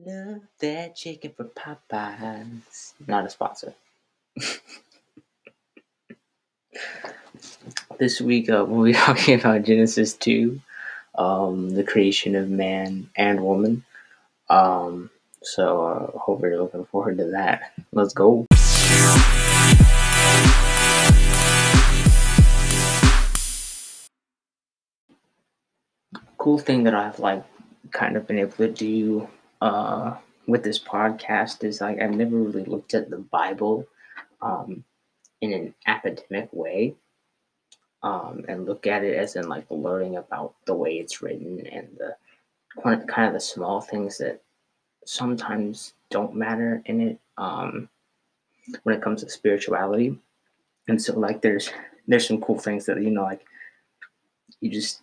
Love that chicken for Popeyes. Not a sponsor. this week uh, we'll be talking about Genesis 2, um, the creation of man and woman. Um, so uh, hope you're looking forward to that. Let's go. Cool thing that I've like kind of been able to do uh, with this podcast is like I've never really looked at the Bible um, in an academic way um, and look at it as in like learning about the way it's written and the kind of the small things that sometimes don't matter in it um, when it comes to spirituality. And so like there's there's some cool things that you know like you just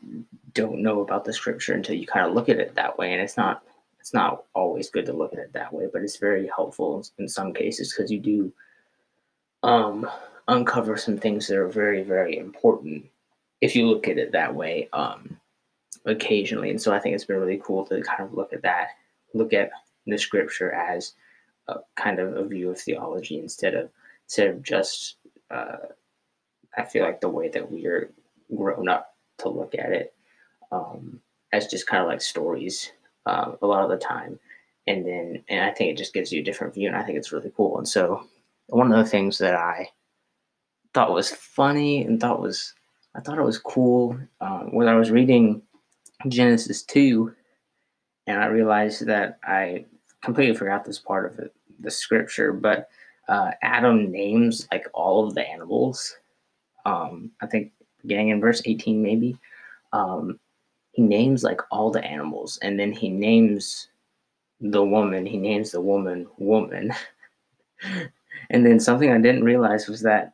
don't know about the scripture until you kind of look at it that way and it's not it's not always good to look at it that way but it's very helpful in some cases because you do um uncover some things that are very very important if you look at it that way um occasionally. And so i think it's been really cool to kind of look at that look at the scripture as a kind of a view of theology instead of instead of just uh, i feel like the way that we are grown up to look at it um, as just kind of like stories uh, a lot of the time. And then and i think it just gives you a different view and i think it's really cool. And so one of the things that i thought was funny and thought was I thought it was cool um, when I was reading Genesis two, and I realized that I completely forgot this part of it, the scripture, but uh, Adam names like all of the animals. Um, I think beginning in verse eighteen, maybe. Um, he names like all the animals, and then he names the woman. He names the woman woman. and then something I didn't realize was that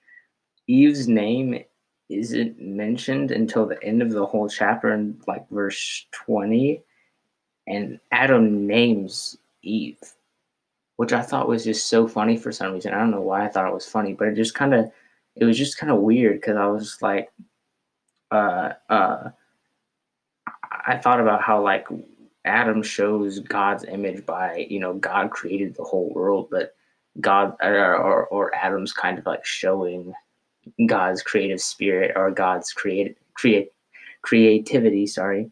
Eve's name isn't mentioned until the end of the whole chapter in like verse 20 and Adam names Eve which I thought was just so funny for some reason. I don't know why I thought it was funny, but it just kind of it was just kind of weird because I was like uh uh I thought about how like Adam shows God's image by, you know, God created the whole world, but God or, or, or Adam's kind of like showing God's creative spirit or God's create create creativity, sorry,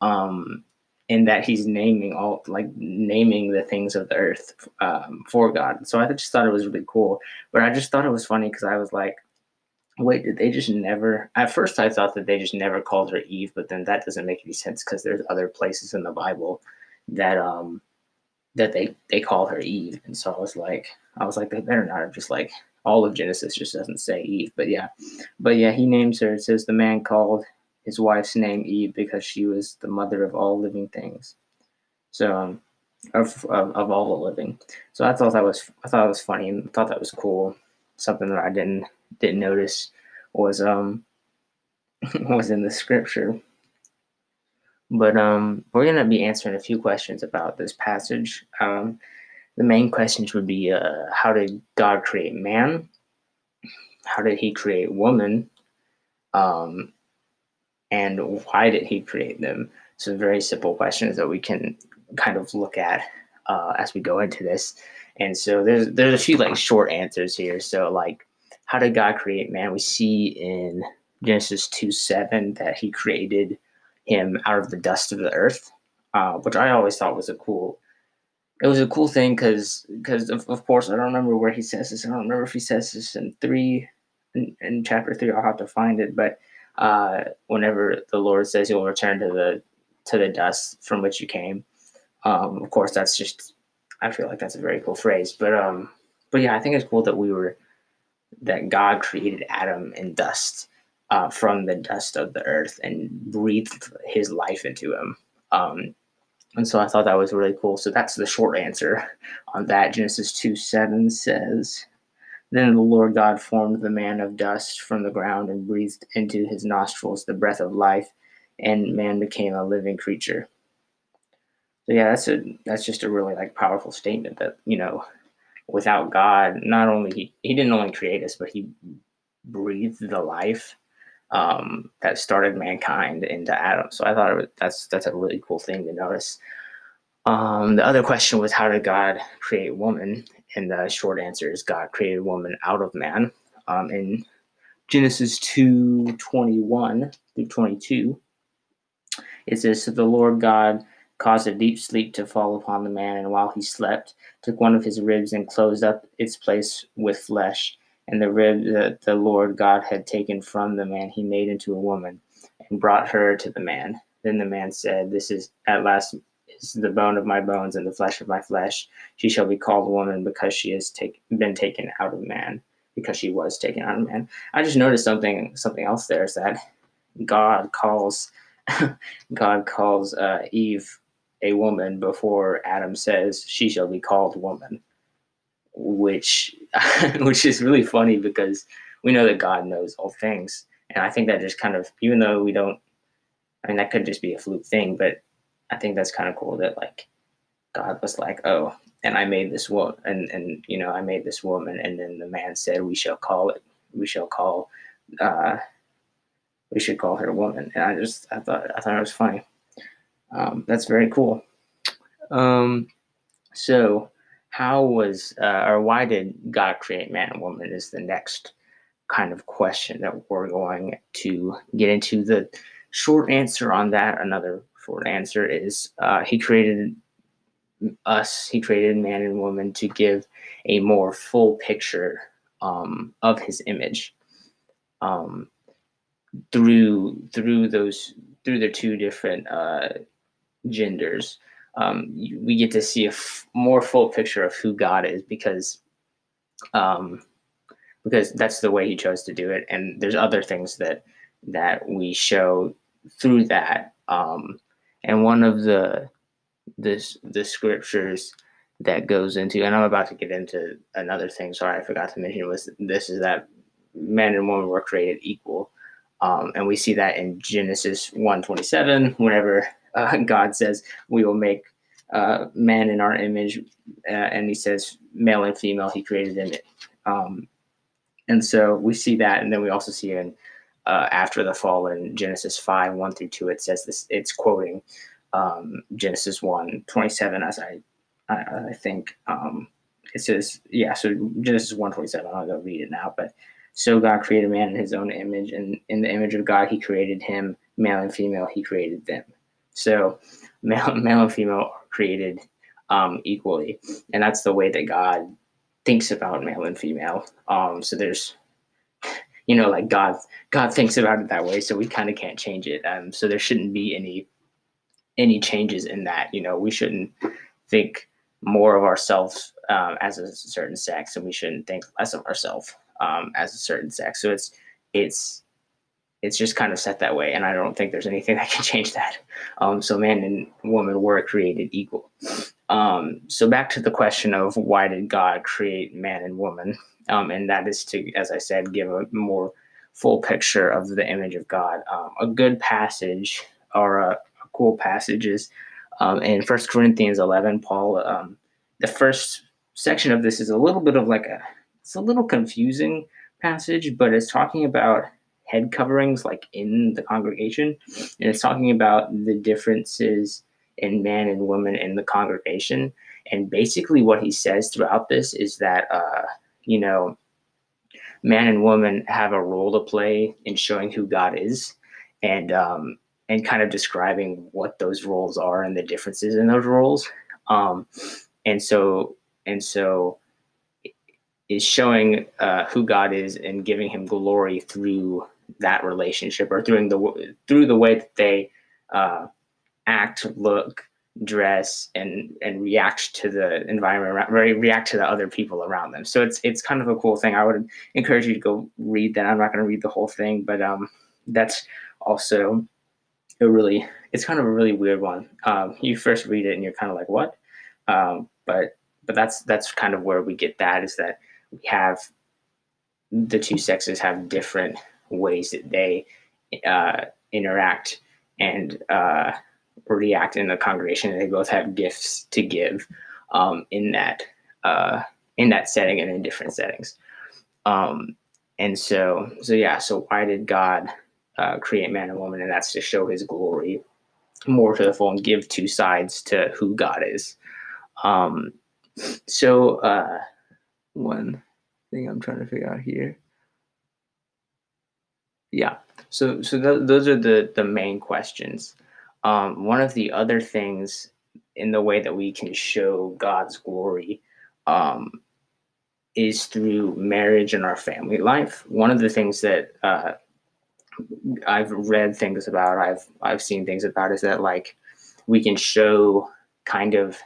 um, in that He's naming all like naming the things of the earth um, for God. So I just thought it was really cool, but I just thought it was funny because I was like, wait, did they just never? At first, I thought that they just never called her Eve, but then that doesn't make any sense because there's other places in the Bible that um that they they call her Eve, and so I was like, I was like, they better not have just like all of Genesis just doesn't say Eve, but yeah, but yeah, he names her. It says the man called his wife's name Eve because she was the mother of all living things. So um, of, of, of all the living. So I thought that was I thought it was funny and thought that was cool. Something that I didn't didn't notice was um was in the scripture. But um we're gonna be answering a few questions about this passage. Um the main questions would be uh, how did God create man? How did he create woman? Um, and why did he create them? Some very simple questions that we can kind of look at uh, as we go into this. And so there's there's a few like short answers here. So like, how did God create man? We see in Genesis two seven that He created him out of the dust of the earth, uh, which I always thought was a cool it was a cool thing because because of, of course I don't remember where he says this. I don't remember if he says this in three in, in chapter three. I'll have to find it. But uh, whenever the Lord says He will return to the to the dust from which you came, um, of course that's just I feel like that's a very cool phrase. But um, but yeah, I think it's cool that we were that God created Adam in dust uh, from the dust of the earth and breathed His life into him. Um, and so I thought that was really cool. So that's the short answer on that. Genesis 2 7 says, Then the Lord God formed the man of dust from the ground and breathed into his nostrils the breath of life, and man became a living creature. So yeah, that's a that's just a really like powerful statement that, you know, without God, not only he, he didn't only create us, but he breathed the life um, that started mankind into Adam. So I thought was, that's that's a really cool thing to notice. Um, the other question was, how did God create woman? And the short answer is God created woman out of man. Um, in Genesis 2 21 through 22, it says, So the Lord God caused a deep sleep to fall upon the man, and while he slept, took one of his ribs and closed up its place with flesh. And the rib that the Lord God had taken from the man, he made into a woman and brought her to the man. Then the man said, This is at last is the bone of my bones and the flesh of my flesh. She shall be called woman because she has take, been taken out of man, because she was taken out of man. I just noticed something something else there is that God calls God calls uh, Eve a woman before Adam says she shall be called woman, which which is really funny because we know that God knows all things, and I think that just kind of even though we don't, I mean that could just be a fluke thing, but I think that's kind of cool that like God was like, oh, and I made this woman, and and you know I made this woman, and then the man said, we shall call it, we shall call, uh, we should call her woman, and I just I thought I thought it was funny. Um, that's very cool. Um, so how was uh, or why did God create man and woman is the next kind of question that we're going to get into. The short answer on that, another short answer is uh, he created us, he created man and woman to give a more full picture um, of his image um, through through those through the two different uh, genders. Um, we get to see a f- more full picture of who God is because um, because that's the way He chose to do it, and there's other things that that we show through that. Um, and one of the this the scriptures that goes into, and I'm about to get into another thing. Sorry, I forgot to mention was this is that men and women were created equal, um, and we see that in Genesis one twenty seven. Whenever uh, God says, "We will make uh, man in our image," uh, and He says, "Male and female, He created them." Um, and so we see that, and then we also see in uh, after the fall in Genesis five one through two. It says this. It's quoting um, Genesis 1 27, as I, I, I think um, it says, yeah, so Genesis 1 27, I'm not to read it now, but so God created man in his own image, and in the image of God, he created him, male and female, he created them. So male, male and female are created um, equally, and that's the way that God thinks about male and female. Um, so there's you know like god god thinks about it that way so we kind of can't change it um, so there shouldn't be any any changes in that. You know, we shouldn't think more of ourselves um, as a certain sex, and we shouldn't think less of ourselves um, as a certain sex. So it's it's it's just kind of set that way, and I don't think there's anything that can change that. Um, so man and woman were created equal. Um, so back to the question of why did God create man and woman, um, and that is to, as I said, give a more full picture of the image of God. Um, a good passage or a, cool passages. Um, in First Corinthians 11, Paul, um, the first section of this is a little bit of like a, it's a little confusing passage, but it's talking about head coverings like in the congregation, and it's talking about the differences in man and woman in the congregation. And basically, what he says throughout this is that, uh, you know, man and woman have a role to play in showing who God is. And um, and kind of describing what those roles are and the differences in those roles. Um, and so and so is showing uh, who God is and giving Him glory through that relationship or through the through the way that they uh, act, look, dress, and and react to the environment, re- react to the other people around them. So it's it's kind of a cool thing. I would encourage you to go read that. I'm not going to read the whole thing, but um, that's also a really it's kind of a really weird one. Um, you first read it and you're kind of like what, um, but but that's that's kind of where we get that is that we have the two sexes have different ways that they uh, interact and uh, react in the congregation. They both have gifts to give um, in that uh, in that setting and in different settings. Um, and so so yeah. So why did God uh, create man and woman, and that's to show His glory more to the full and give two sides to who God is. Um, so uh, one thing I'm trying to figure out here. Yeah. So so th- those are the the main questions. Um, one of the other things in the way that we can show God's glory um, is through marriage and our family life. One of the things that uh, I've read things about, I've I've seen things about, is that like we can show kind of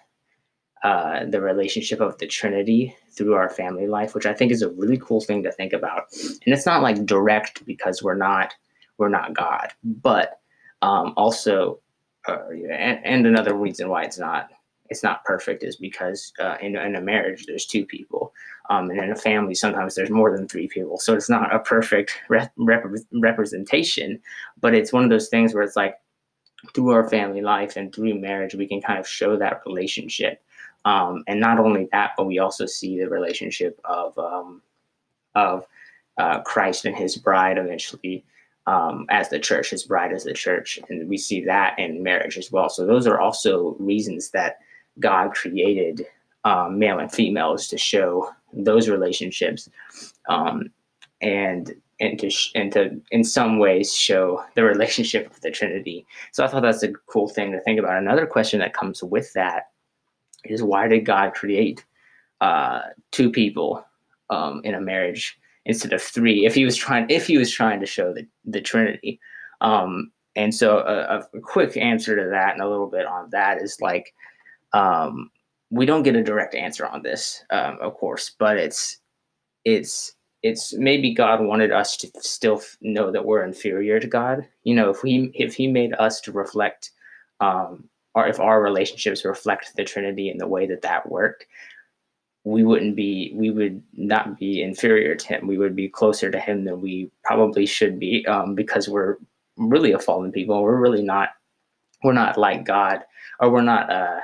uh, the relationship of the Trinity through our family life, which I think is a really cool thing to think about. And it's not like direct because we're not we're not God, but um, also, uh, and, and another reason why it's not it's not perfect is because uh, in, in a marriage there's two people um, and in a family sometimes there's more than three people so it's not a perfect rep- rep- representation but it's one of those things where it's like through our family life and through marriage we can kind of show that relationship um, and not only that, but we also see the relationship of um, of uh, Christ and His bride eventually um, as the church, His bride as the church, and we see that in marriage as well. So those are also reasons that God created um, male and females to show those relationships, um, and and to sh- and to in some ways show the relationship of the Trinity. So I thought that's a cool thing to think about. Another question that comes with that is why did God create uh, two people um, in a marriage instead of three? If he was trying, if he was trying to show the the Trinity, um, and so a, a, quick answer to that and a little bit on that is like um, we don't get a direct answer on this, um, of course, but it's it's it's maybe God wanted us to still know that we're inferior to God. You know, if he if he made us to reflect um, or if our relationships reflect the Trinity in the way that that worked, we wouldn't be, we would not be inferior to Him. We would be closer to Him than we probably should be um, because we're really a fallen people. We're really not, we're not like God, or we're not, uh,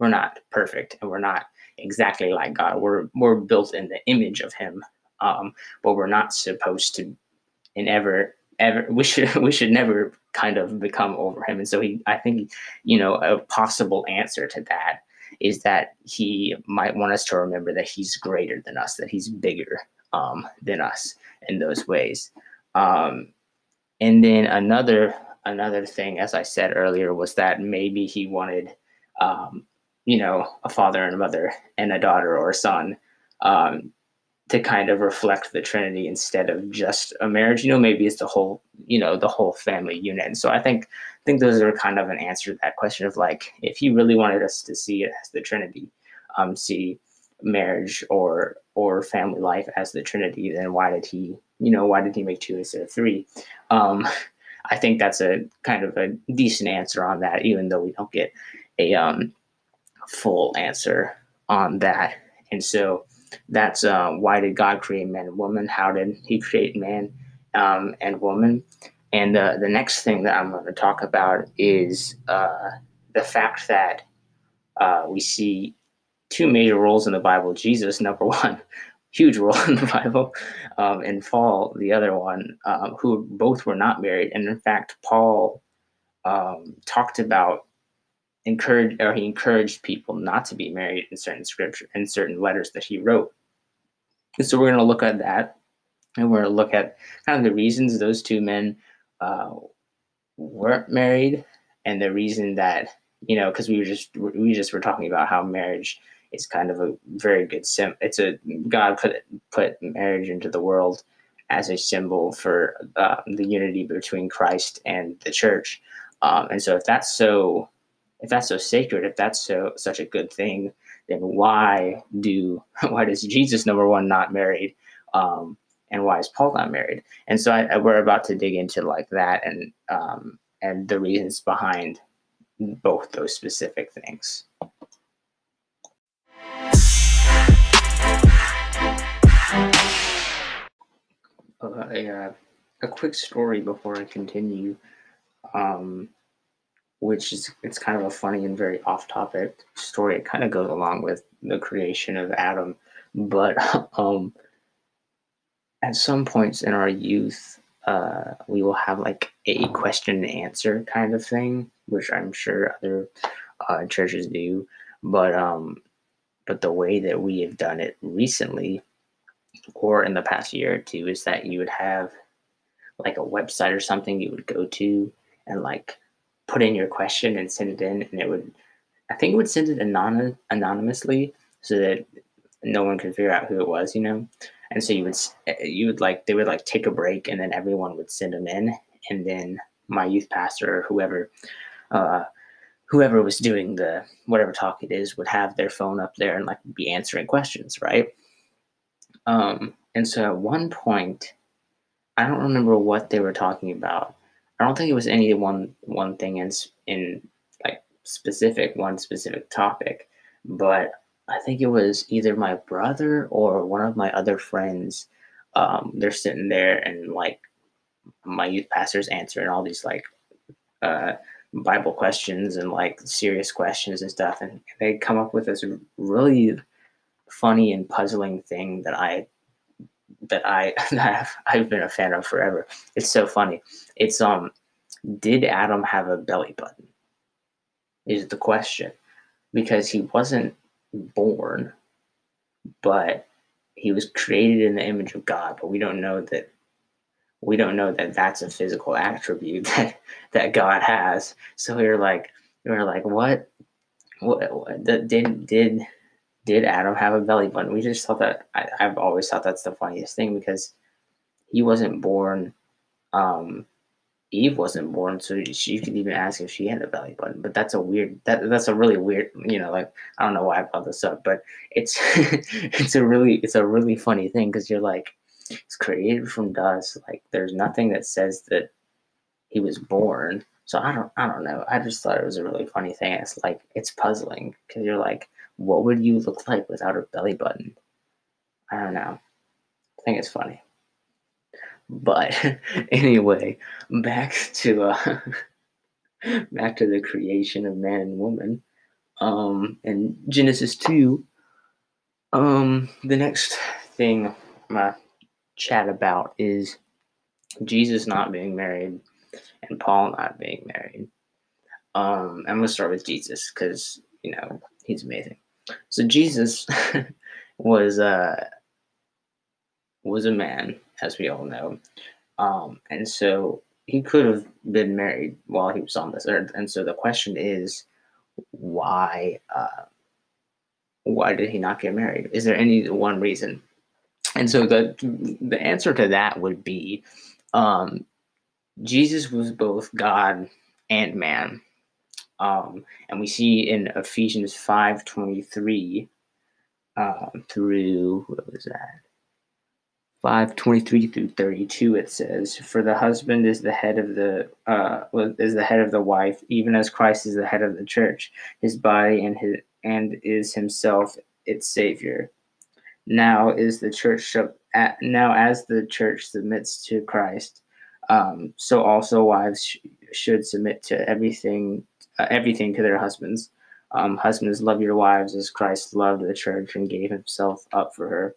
we're not perfect, and we're not exactly like God. We're we're built in the image of Him, um, but we're not supposed to, and ever ever we should we should never kind of become over him. And so he i think you know a possible answer to that is that he might want us to remember that he's greater than us that he's bigger um, than us in those ways. Um, and then another another thing as i said earlier was that maybe he wanted um, you know a father and a mother and a daughter or a son. Um, to kind of reflect the Trinity instead of just a marriage. You know, maybe it's the whole, you know, the whole family unit. And so I think I think those are kind of an answer to that question of like, if he really wanted us to see it as the Trinity, um, see marriage or or family life as the Trinity, then why did he, you know, why did he make two instead of three? Um, I think that's a kind of a decent answer on that, even though we don't get a um, full answer on that. And so that's uh, why did God create man and woman? How did He create man um, and woman? And uh, the next thing that I'm going to talk about is uh, the fact that uh, we see two major roles in the Bible. Jesus, number one, huge role in the Bible, um, and Paul, the other one, um, who both were not married. And in fact, Paul um, talked about encouraged or he encouraged people not to be married in certain scripture in certain letters that he wrote. And so we're going to look at that, and we're going to look at kind of the reasons those two men uh, weren't married, and the reason that you know because we were just we just were talking about how marriage is kind of a very good sim. It's a God put put marriage into the world as a symbol for uh, the unity between Christ and the church. Um, and so if that's so if that's so sacred, if that's so such a good thing, then why do why does Jesus number one not married, um, and why is Paul not married? And so I, I, we're about to dig into like that and um, and the reasons behind both those specific things. Uh, a, a quick story before I continue. Um, which is it's kind of a funny and very off-topic story. It kind of goes along with the creation of Adam, but um, at some points in our youth, uh, we will have like a question and answer kind of thing which I'm sure other uh, churches do. But um, but the way that we have done it recently, or in the past year or two, is that you would have like a website or something you would go to and like put in your question and send it in, and it would, I think it would send it anon- anonymously so that no one could figure out who it was, you know. And so you would you would like they would like take a break, and then everyone would send them in, and then my youth pastor or whoever. Uh, whoever was doing the whatever talk it is would have their phone up there and like be answering questions, right? Um, and so at one point, I don't remember what they were talking about. I don't think it was any one one thing in in like specific one specific topic, but I think it was either my brother or one of my other friends. Um, they're sitting there and like my youth pastors answering all these like uh, Bible questions and like serious questions and stuff, and they come up with this really funny and puzzling thing that I that I that I've, been a fan of forever. It's so funny. It's um, did Adam have a belly button? Is the question because he wasn't born, but he was created in the image of God. But we don't know that we don't know that that's a physical attribute that that God has. So we are like, we are like, what? What, what did did did Adam have a belly button? We just thought that I, have always thought that's the funniest thing because he wasn't born. Um, Eve wasn't born, so she could even ask if she had a belly button. But that's a weird. That that's a really weird. You know, like I don't know why I brought this up, but it's it's a really it's a really funny thing because you're like, it's created from dust. Like there's nothing that says that he was born. So I don't I don't know. I just thought it was a really funny thing. It's like it's puzzling because you're like, what would you look like without a belly button? I don't know. I think it's funny. But anyway, back to uh back to the creation of man and woman. Um in Genesis 2, um the next thing my chat about is Jesus not being married and Paul not being married. Um, I'm gonna start with Jesus because you know he's amazing. So Jesus was uh was a man, as we all know, um, and so he could have been married while he was on this earth. And so the question is, why? Uh, why did he not get married? Is there any one reason? And so the the answer to that would be um, Jesus was both God and man. Um, and we see in Ephesians 5 23 um, through, what was that? 523 through 32 it says for the husband is the head of the uh is the head of the wife even as christ is the head of the church his body and his and is himself its savior now is the church now as the church submits to Christ, um, so also wives sh- should submit to everything uh, everything to their husbands. Um, husbands, love your wives as Christ loved the church and gave himself up for her,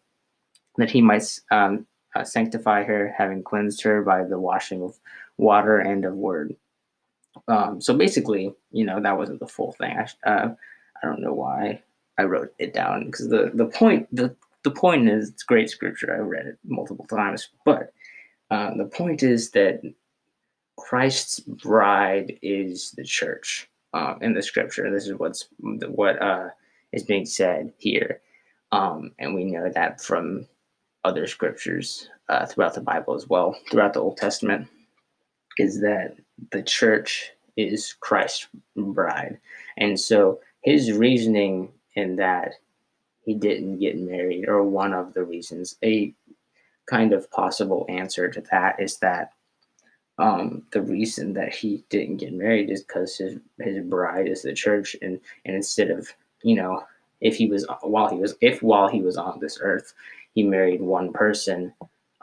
that he might um, uh, sanctify her, having cleansed her by the washing of water and of word. Um, so basically, you know, that wasn't the full thing. I, uh, I don't know why I wrote it down because the, the point the the point is, it's great scripture. I read it multiple times, but uh, the point is that Christ's bride is the church um, in the scripture. This is what's what uh, is being said here, um, and we know that from other scriptures uh, throughout the Bible as well, throughout the Old Testament, is that the church is Christ's bride, and so his reasoning in that he didn't get married, or one of the reasons. A kind of possible answer to that is that um, the reason that he didn't get married is because his his bride is the church, and and instead of you know if he was while he was if while he was on this earth he married one person,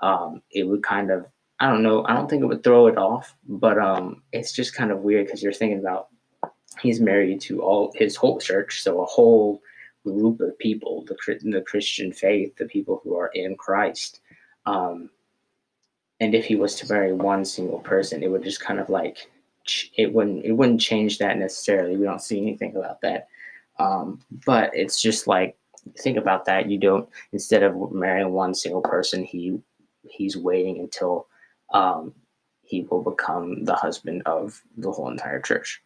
um, it would kind of I don't know I don't think it would throw it off, but um, it's just kind of weird because you're thinking about he's married to all his whole church, so a whole group of people, the the Christian faith, the people who are in Christ. Um, and if he was to marry one single person, it would just kind of like it wouldn't it wouldn't change that necessarily. We don't see anything about that. Um, but it's just like think about that. You don't instead of marrying one single person, he he's waiting until um, he will become the husband of the whole entire church.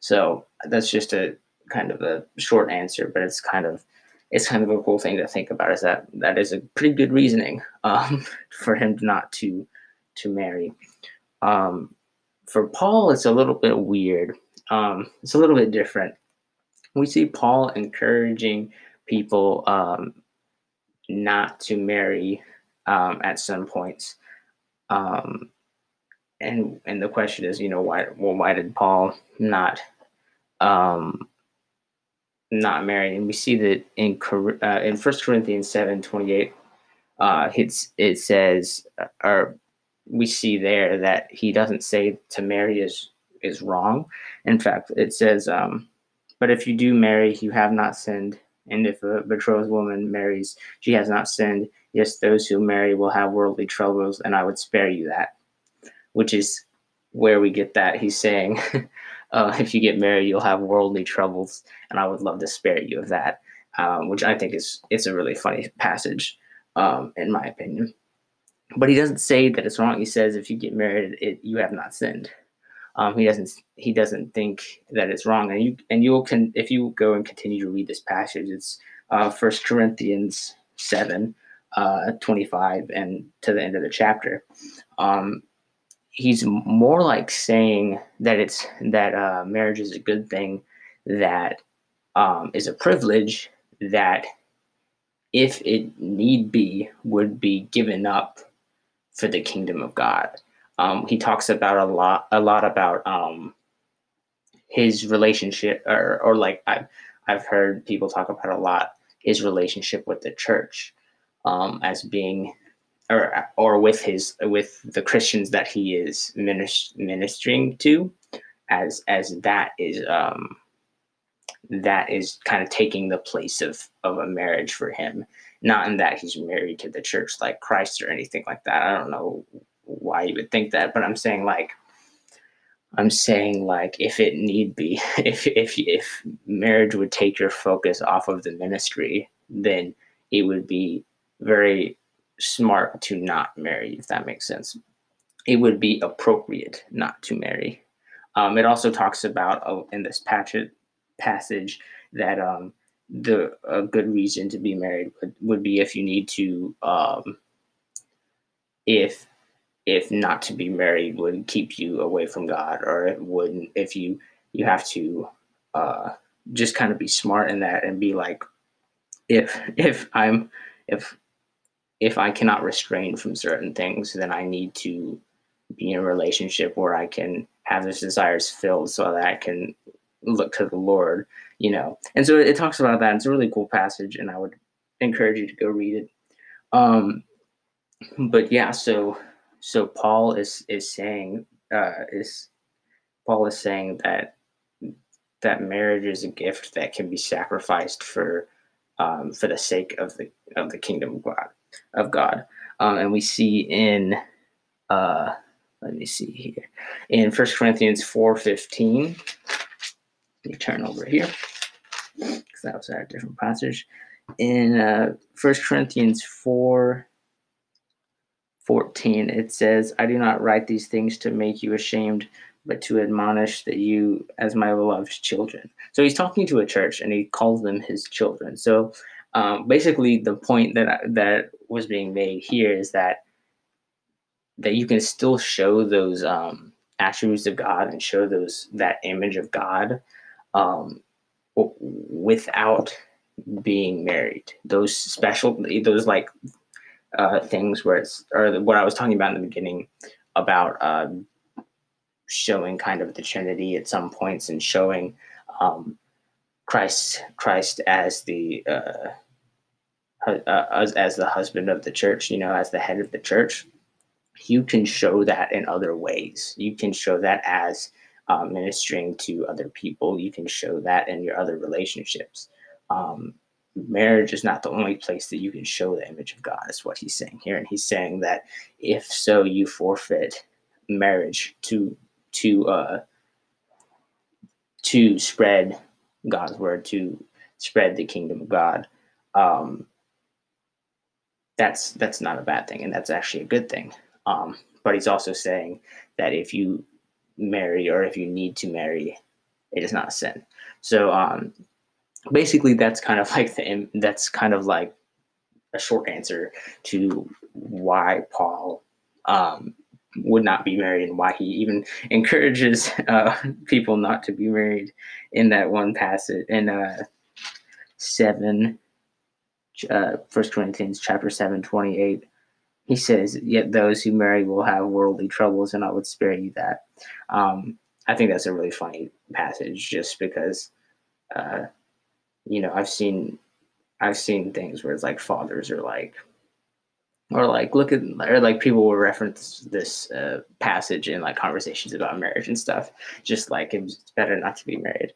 So that's just a kind of a short answer, but it's kind of it's kind of a cool thing to think about. Is that that is a pretty good reasoning um, for him not to to marry. Um, for Paul, it's a little bit weird. Um, it's a little bit different. We see Paul encouraging people um, not to marry um, at some points. Um, and and the question is, you know, why well, why did Paul not um, not marry? And we see that in uh, in First Corinthians seven twenty eight, uh, it's it says, or we see there that he doesn't say to marry is is wrong. In fact, it says, um, but if you do marry, you have not sinned. And if a betrothed woman marries, she has not sinned. Yes, those who marry will have worldly troubles, and I would spare you that. Which is where we get that. He's saying, uh, if you get married, you'll have worldly troubles, and I would love to spare you of that. Um, which I think is it's a really funny passage, um, in my opinion. But he doesn't say that it's wrong. He says if you get married, it, you have not sinned. Um, he doesn't he doesn't think that it's wrong, and you and you can if you go and continue to read this passage, it's uh, First Corinthians seven, uh, twenty five, and to the end of the chapter. Um, he's more like saying that it's that uh, marriage is a good thing, that um, is a privilege that if it need be would be given up for the kingdom of God. Um, he talks about a lot, a lot about um, his relationship, or, or like I've, I've heard people talk about a lot his relationship with the church um, as being, or or with his with the Christians that he is ministering to, as as that is um, that is kind of taking the place of of a marriage for him. Not in that he's married to the church like Christ or anything like that. I don't know why you would think that, but I'm saying like I'm saying like if it need be, if if if marriage would take your focus off of the ministry, then it would be very smart to not marry, if that makes sense. It would be appropriate not to marry. Um, it also talks about uh, in this passage passage that um, the a good reason to be married would, would be if you need to um, if if not to be married would keep you away from God, or it wouldn't if you you have to uh, just kind of be smart in that and be like, if if I'm if if I cannot restrain from certain things, then I need to be in a relationship where I can have those desires filled so that I can look to the Lord, you know. And so it talks about that. It's a really cool passage, and I would encourage you to go read it. Um, but yeah, so so Paul is is saying uh, is Paul is saying that that marriage is a gift that can be sacrificed for um, for the sake of the of the kingdom of God of God, um, and we see in uh, let me see here in First Corinthians four fifteen. Me turn over here because that was our different passage in uh, First Corinthians four 14, it says, I do not write these things to make you ashamed, but to admonish that you as my beloved children. So he's talking to a church and he calls them his children. So um, basically, the point that that was being made here is that that you can still show those um, attributes of God and show those that image of God um, without being married. Those special, those like uh, things where it's or what I was talking about in the beginning about um, showing kind of the Trinity at some points and showing um, Christ Christ as the uh, uh, as, as the husband of the church, you know, as the head of the church. You can show that in other ways. You can show that as um, ministering to other people. You can show that in your other relationships. Um, marriage is not the only place that you can show the image of God, is what he's saying here. And he's saying that if so, you forfeit marriage to to uh to spread God's word, to spread the kingdom of God. Um, that's that's not a bad thing, and that's actually a good thing. Um, but he's also saying that if you marry or if you need to marry, it is not a sin. So um, basically, that's kind of like the that's kind of like a short answer to why Paul um, would not be married and why he even encourages uh, people not to be married in that one passage in uh, 7 uh, First Corinthians chapter 7 28 he says yet those who marry will have worldly troubles and I would spare you that. Um, I think that's a really funny passage just because uh, you know I've seen I've seen things where it's like fathers are like or like look at or like people will reference this uh, passage in like conversations about marriage and stuff. Just like it's better not to be married.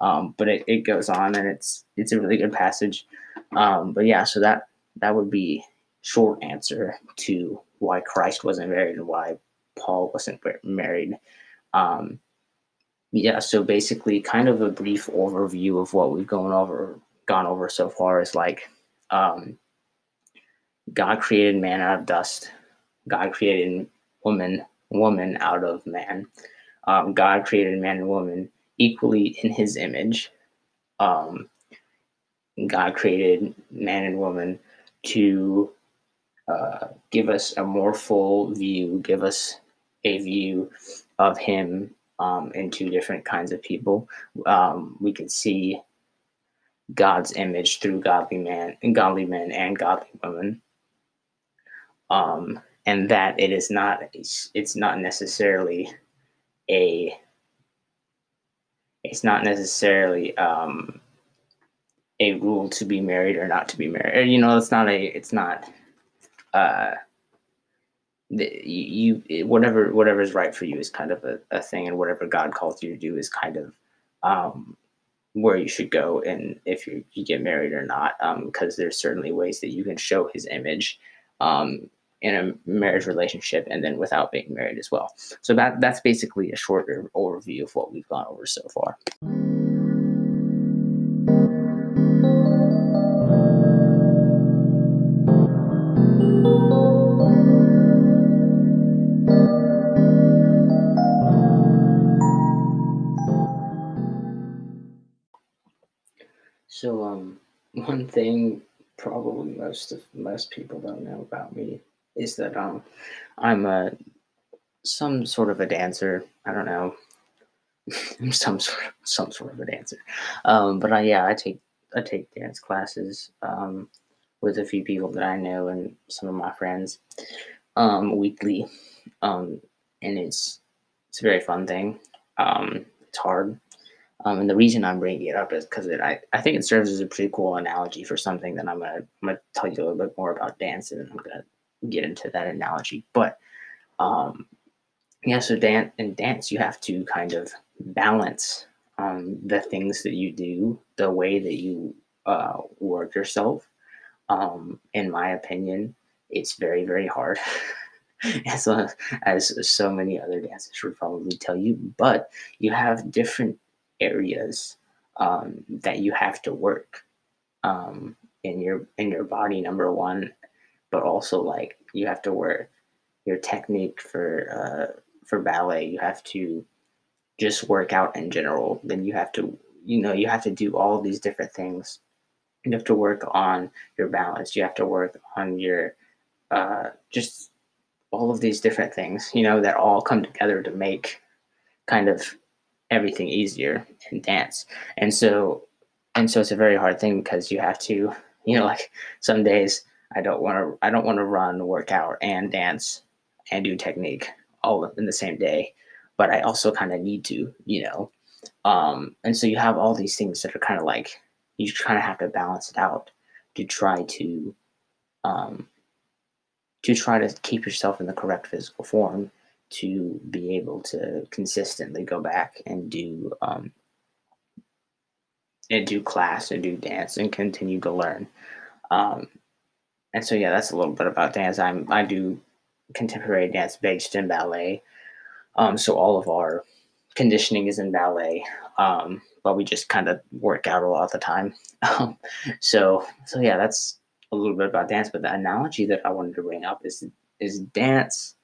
Um, but it, it goes on and it's it's a really good passage. Um, but yeah so that that would be short answer to why christ wasn't married and why paul wasn't married. Um, yeah so basically kind of a brief overview of what we've gone over gone over so far is like um, God created man out of dust. God created woman, woman out of man. Um, God created man and woman equally in His image. Um, God created man and woman to uh, give us a more full view, give us a view of Him um, in two different kinds of people. Um, we can see God's image through godly man and godly men and godly women um, and that it is not it's, not necessarily a it's not necessarily um, a rule to be married or not to be married. You know, it's not a it's not uh, the, you, you whatever whatever is right for you is kind of a, a thing, and whatever God calls you to do is kind of um, where you should go, and if you, you get married or not, because um, there's certainly ways that you can show His image um, in a marriage relationship and then without being married as well. So that that's basically a shorter overview of what we've gone over so far. So um one thing probably most of most people don't know about me is that um I'm a some sort of a dancer. I don't know. some sort of some sort of a dancer. Um, but I yeah, I take I take dance classes um, with a few people that I know and some of my friends um, weekly, um, and it's it's a very fun thing. Um, it's hard, um, and the reason I'm bringing it up is because I I think it serves as a pretty cool analogy for something that I'm gonna I'm gonna tell you a little bit more about dance, and I'm gonna get into that analogy. But um, yeah, so dance and dance, you have to kind of balance um, the things that you do, the way that you uh, work yourself. Um, in my opinion, it's very, very hard. as, uh, as so many other dancers would probably tell you, but you have different areas um, that you have to work um, in your in your body. Number one, but also like you have to work your technique for uh, for ballet. You have to just work out in general. Then you have to you know you have to do all these different things. You have to work on your balance. You have to work on your uh, just all of these different things. You know that all come together to make kind of everything easier in dance. And so and so it's a very hard thing because you have to you know like some days I don't want to. I don't want to run, work out, and dance and do technique all in the same day. But I also kind of need to, you know. Um, and so you have all these things that are kind of like you kind of have to balance it out to try to um, to try to keep yourself in the correct physical form to be able to consistently go back and do um, and do class and do dance and continue to learn. Um, and so yeah, that's a little bit about dance. I'm I do contemporary dance based in ballet. Um, so all of our conditioning is in ballet, um, but we just kind of work out a lot of the time. Um, so so yeah, that's a little bit about dance. But the analogy that I wanted to bring up is is dance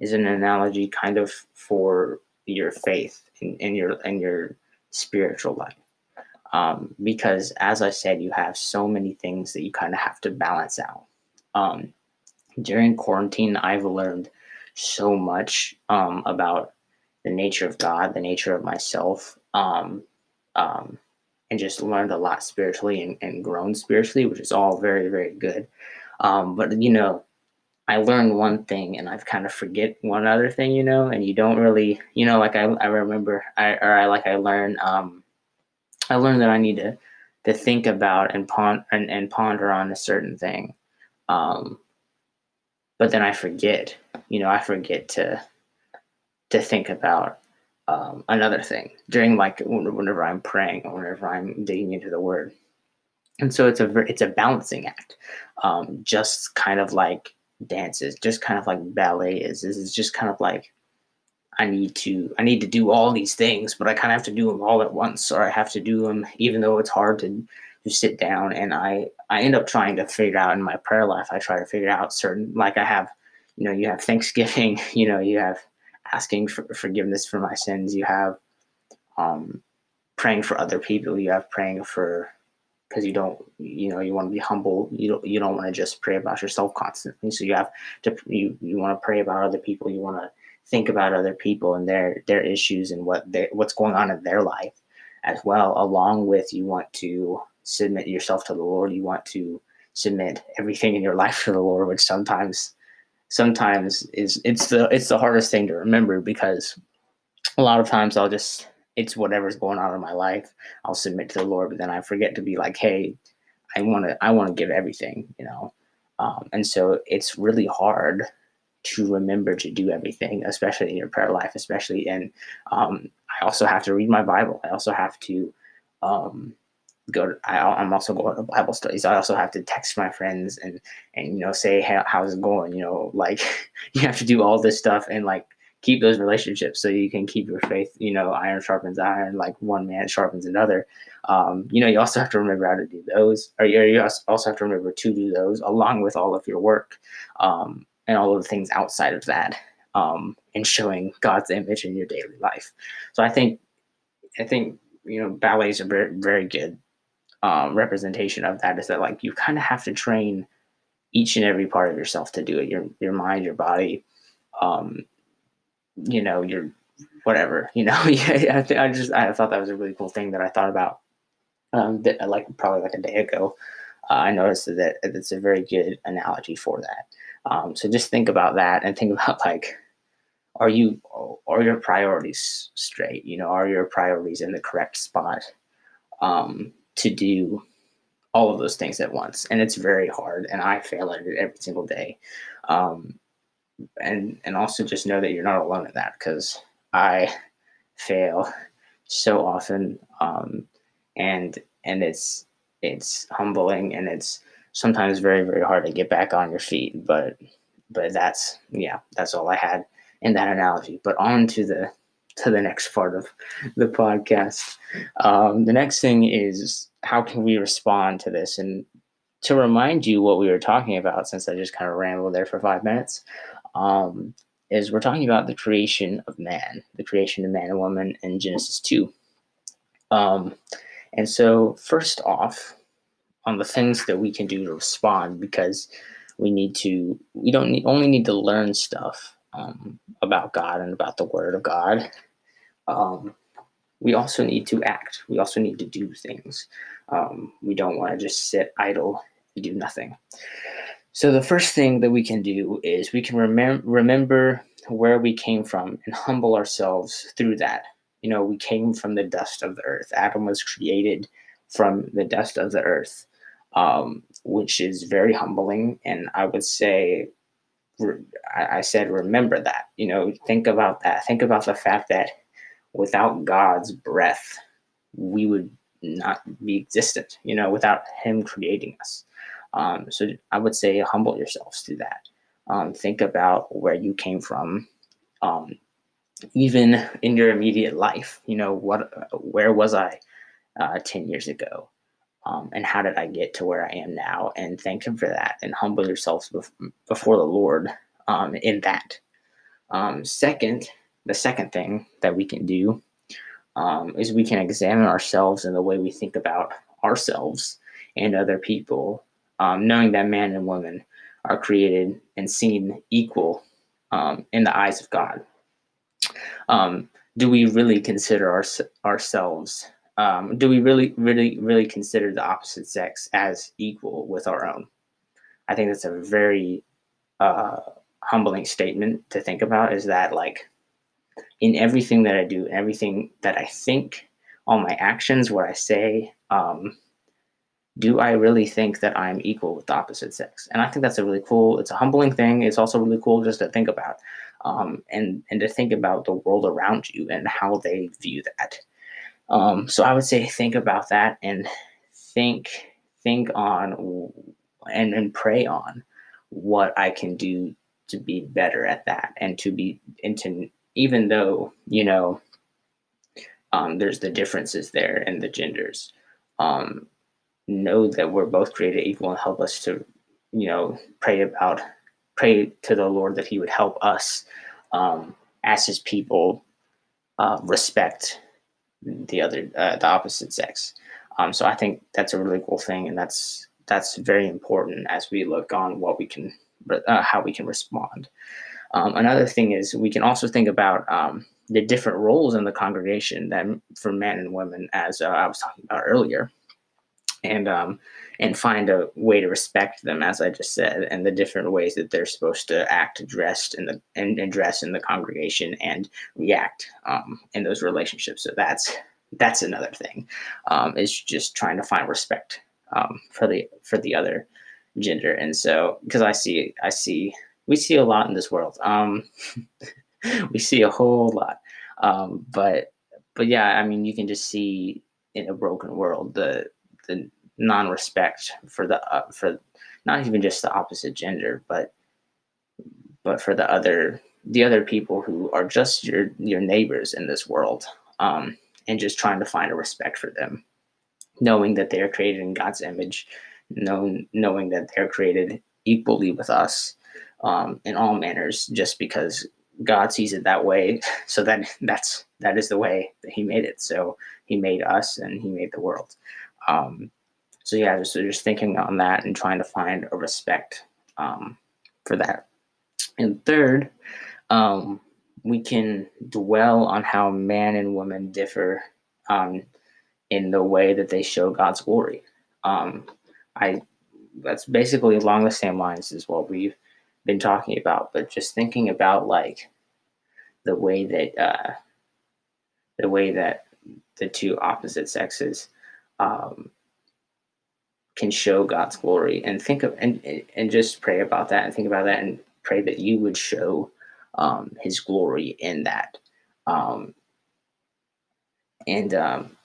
is an analogy kind of for your faith in, in your in your spiritual life. Um, because as I said, you have so many things that you kind of have to balance out. Um, during quarantine, I've learned so much um, about the nature of God, the nature of myself, um, um, and just learned a lot spiritually and, and, grown spiritually, which is all very, very good. Um, but you know, I learned one thing and I've kind of forget one other thing, you know, and you don't really, you know, like I, I remember I, or I, like I learned, um, I learned that I need to, to think about and ponder and, and ponder on a certain thing. Um, but then I forget, you know, I forget to, to think about, um, another thing during like whenever I'm praying or whenever I'm digging into the word. And so it's a, it's a balancing act. Um, just kind of like, dances, just kind of like ballet is. Is it's just kind of like I need to I need to do all these things, but I kind of have to do them all at once, or I have to do them even though it's hard to to sit down. And I I end up trying to figure out in my prayer life. I try to figure out certain like I have, you know, you have Thanksgiving, you know, you have asking for forgiveness for my sins, you have um, praying for other people, you have praying for because you don't you know you want to be humble. You don't you don't want to just pray about yourself constantly. So you have to you you want to pray about other people. You want to think about other people and their their issues and what they what's going on in their life as well along with you want to submit yourself to the lord. You want to submit everything in your life to the lord which sometimes sometimes is it's the it's the hardest thing to remember because a lot of times i'll just it's whatever's going on in my life. I'll submit to the Lord, but then I forget to be like, hey, I want to I want to give everything, you know. Um, and so it's really hard to remember to do everything, especially in your prayer life, especially and um, I also have to read my Bible. I also have to um, go. To, I, am also going to Bible studies. I also have to text my friends and and you know say hey, how's it going. You know, like you have to do all this stuff and like keep those relationships so you can keep your faith you know iron sharpens iron like one man sharpens another. Um, you know you also have to remember how to do those or you also have to remember to do those along with all of your work um, and all of the things outside of that um, and showing god's image in your daily life. So i think i think you know ballet is a very, very good um, representation of that is that like you kind of have to train each and every part of yourself to do it your your mind your body um, you know, you're whatever, you know. yeah, I, th- I just I thought that was a really cool thing that I thought about. Um, that like probably like a day ago, uh, I noticed that it's a very good analogy for that. Um, so just think about that and think about like, are you are your priorities straight? You know, are your priorities in the correct spot um, to do all of those things at once? And it's very hard, and I fail at it every single day. Um, and and also just know that you're not alone in that because I fail so often, um, and and it's it's humbling and it's sometimes very very hard to get back on your feet. But but that's yeah, that's all I had in that analogy. But on to the to the next part of the podcast. Um, the next thing is how can we respond to this and to remind you what we were talking about since I just kind of rambled there for five minutes um, is we're talking about the creation of man, the creation of man and woman in Genesis 2. Um, and so, first off, on the things that we can do to respond, because we need to, we don't need, only need to learn stuff um, about God and about the Word of God. Um, we also need to act. We also need to do things. Um, we don't want to just sit idle and do nothing. So the first thing that we can do is we can remem- remember where we came from and humble ourselves through that. You know, we came from the dust of the earth. Adam was created from the dust of the earth, um, which is very humbling. And I would say, I said, remember that. You know, think about that. Think about the fact that without God's breath, we would not be existent. You know, without Him creating us. Um, so I would say humble yourselves through that. Um, think about where you came from. Um, even in your immediate life. You know, what, where was I uh, 10 years ago? Um, and how did I get to where I am now? And thank Him for that and humble yourselves bef- before the Lord um, in that. Um, second, the second thing that we can do is we can examine ourselves and the way we think about ourselves and other people, um, knowing that man and woman are created and seen equal um, in the eyes of God. Um, do we really consider our, ourselves? Um, do we really, really, really consider the opposite sex as equal with our own? I think that's a very uh, humbling statement to think about. Is that like in everything that I do, everything that I think, all my actions, what I say, um, do I really think that I'm equal with the opposite sex? And I think that's a really cool, it's a humbling thing. It's also really cool just to think about um, and, and to think about the world around you and how they view that. Um, so I would say think about that and think, think on and, and pray on what I can do to be better at that and to be, and to, even though, you know, um, there's the differences there in the genders. Um, know that we're both created equal and help us to, you know, pray about, pray to the Lord that He would help us um, as His people uh, respect the other, uh, the opposite sex. Um, so I think that's a really cool thing, and that's that's very important as we look on what we can, uh, how we can respond. Um, another thing is we can also think about um, the different roles in the congregation that for men and women, as uh, I was talking about earlier and um, and find a way to respect them, as I just said, and the different ways that they're supposed to act, dressed in the and, and dress in the congregation and react um, in those relationships. So that's that's another thing. Um, is just trying to find respect um, for the for the other gender, and so because I see I see we see a lot in this world. Um, we see a whole lot, um, but but yeah, I mean, you can just see in a broken world the the non-respect for the uh, for not even just the opposite gender, but but for the other the other people who are just your your neighbors in this world, um, and just trying to find a respect for them, knowing that they are created in God's image, knowing knowing that they're created equally with us um, in all manners, just because God sees it that way. So that that's that is the way that He made it. So He made us and He made the world. Um, so yeah, so just thinking on that and trying to find a respect um, for that. And third, um, we can dwell on how man and woman differ um, in the way that they show God's glory. Um, I that's basically along the same lines as what we've been talking about, but just thinking about like the way that uh, the way that the two opposite sexes um, can show God's glory and think of and and just pray about that and think about that and pray that you would show um, His glory in that, um, and um,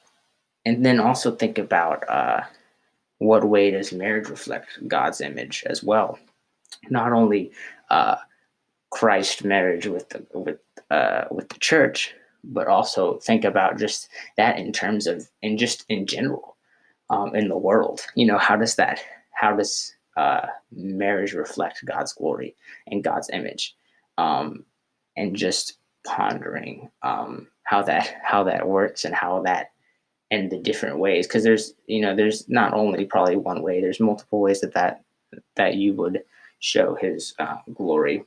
and then also think about uh, what way does marriage reflect God's image as well, not only uh, Christ marriage with the with uh, with the church, but also think about just that in terms of and just in general um, in the world. You know, how does that, how does uh, marriage reflect God's glory and God's image? Um, and just pondering um, how that how that works and how that and the different ways because there's you know there's not only probably one way there's multiple ways that that that you would show his uh, glory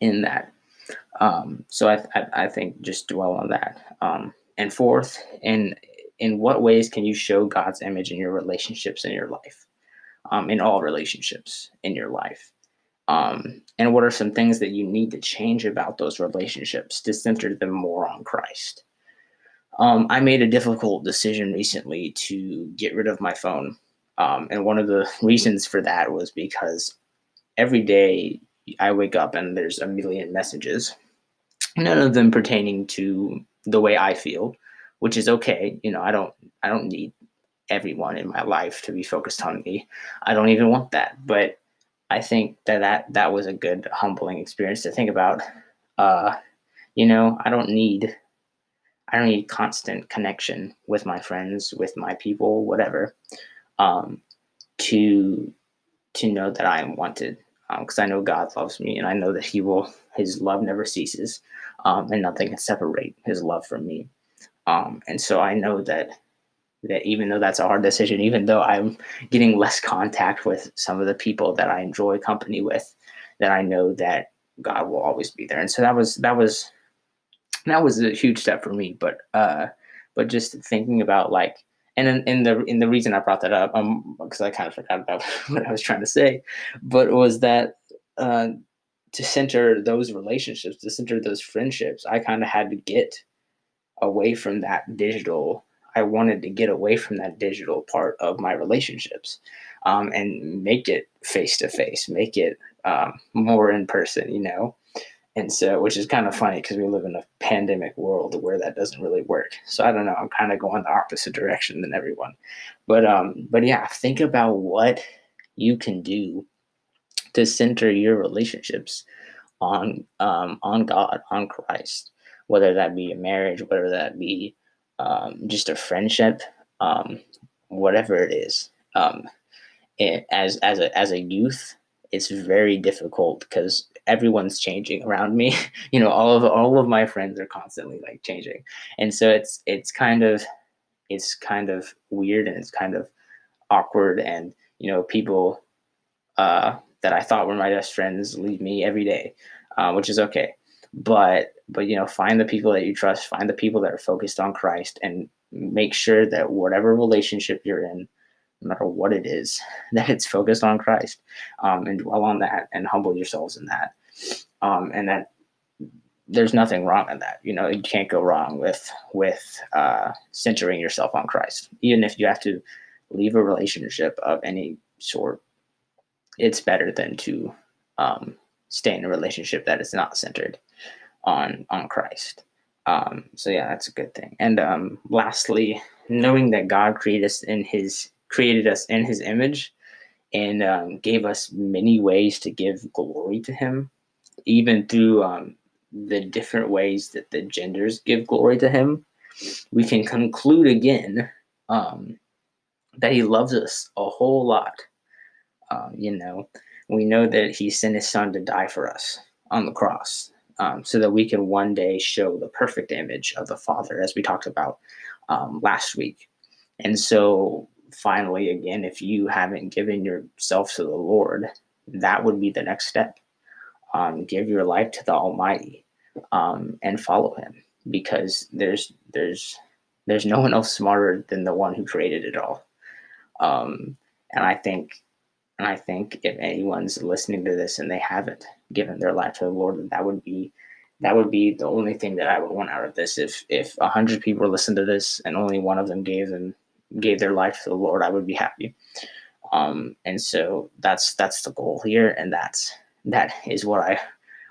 in that um, so I, I, I think just dwell on that um, and fourth and in what ways can you show God's image in your relationships in your life, um, in all relationships in your life? Um, and what are some things that you need to change about those relationships to center them more on Christ? Um, I made a difficult decision recently to get rid of my phone. Um, and one of the reasons for that was because every day I wake up and there's a million messages, none of them pertaining to the way I feel, which is okay. You know, I don't I don't need everyone in my life to be focused on me. I don't even want that. But I think that that, that was a good humbling experience to think about. Uh, You know, I don't need I don't need constant connection with my friends, with my people, whatever, um, to to know that I am wanted. Because um, I know God loves me, and I know that He will. His love never ceases, um, and nothing can separate His love from me. Um, and so I know that that even though that's a hard decision, even though I'm getting less contact with some of the people that I enjoy company with, that I know that God will always be there. And so that was that was that was a huge step for me. But uh, but just thinking about like, and in, in the in the reason I brought that up, um, because I kind of forgot about what I was trying to say, but was that uh, to center those relationships, to center those friendships, I kind of had to get away from that digital. I wanted to get away from that digital part of my relationships um, and make it face to face, make it um, more in person, you know? And so, which is kind of funny because we live in a pandemic world where that doesn't really work. So I don't know. I'm kind of going the opposite direction than everyone, but um, but yeah, think about what you can do to center your relationships on um, on God, on Christ, whether that be a marriage, whether that be um, just a friendship, um, whatever it is. Um, it, as as a as a youth, it's very difficult because everyone's changing around me. you know, all of all of my friends are constantly like changing, and so it's it's kind of it's kind of weird and it's kind of awkward, and you know, people uh, that I thought were my best friends leave me every day, uh, which is okay. But but you know, find the people that you trust, find the people that are focused on Christ, and make sure that whatever relationship you're in no matter what it is, that it's focused on Christ um, and dwell on that and humble yourselves in that. Um, and that there's nothing wrong in that. You know, you can't go wrong with with uh, centering yourself on Christ, even if you have to leave a relationship of any sort. It's better than to um, stay in a relationship that is not centered on on Christ. Um, so yeah, that's a good thing. And um, lastly, knowing that God created us in His created us in his image and um, gave us many ways to give glory to him, even through um, the different ways that the genders give glory to him. We can conclude again um, that he loves us a whole lot. Um, you know, we know that he sent his son to die for us on the cross um, so that we can one day show the perfect image of the Father, as we talked about um, last week. And so finally, again, if you haven't given yourself to the Lord, that would be the next step. Um, give your life to the Almighty um, and follow Him, because there's there's there's no one else smarter than the one who created it all. Um, and I think, and I think if anyone's listening to this and they haven't given their life to the Lord, that would be that would be the only thing that I would want out of this. If if a hundred people listen to this and only one of them gave them gave their life to the Lord, I would be happy. Um, and so that's that's the goal here, and that's that is what I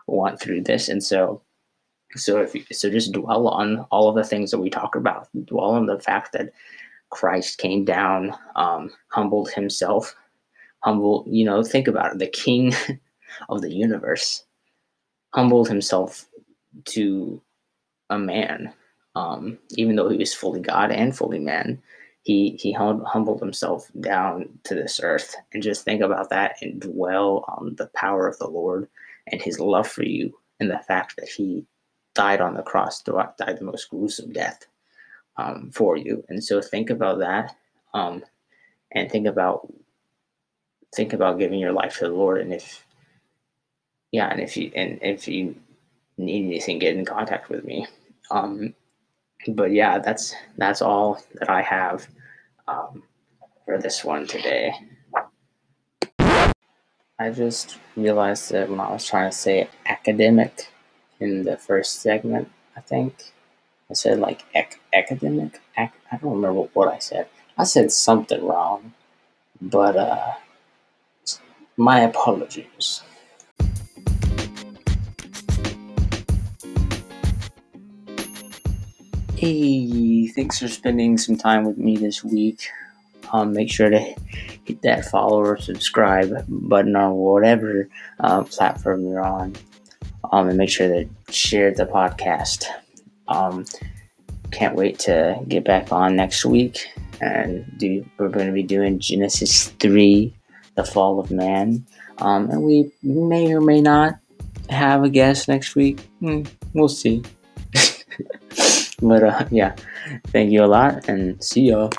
want through this. And so, so if you, so, just dwell on all of the things that we talk about. Dwell on the fact that Christ came down, um, humbled himself, humble. You know, think about it. The King of the universe humbled himself to a man, um, even though he was fully God and fully man he he humbled himself down to this earth. And just think about that and dwell on the power of the lord and his love for you and the fact that he died on the cross died the most gruesome death um, for you. And so think about that um, and think about think about giving your life to the lord. And if yeah and if you and if you need anything get in contact with me. Um, but yeah, that's that's all that I have um, for this one today. I just realized that when I was trying to say academic in the first segment, I think I said like ec- academic. Ac- I don't remember what I said. I said something wrong, but uh, my apologies. Hey, thanks for spending some time with me this week. Um, make sure to hit that follow or subscribe button on whatever uh, platform you're on. um, and make sure to share the podcast. Um, can't wait to get back on next week and do. We're going to be doing Genesis three, the fall of man, um, and we may or may not have a guest next week. Hmm, we'll see. but uh, yeah, thank you a lot, and see y'all.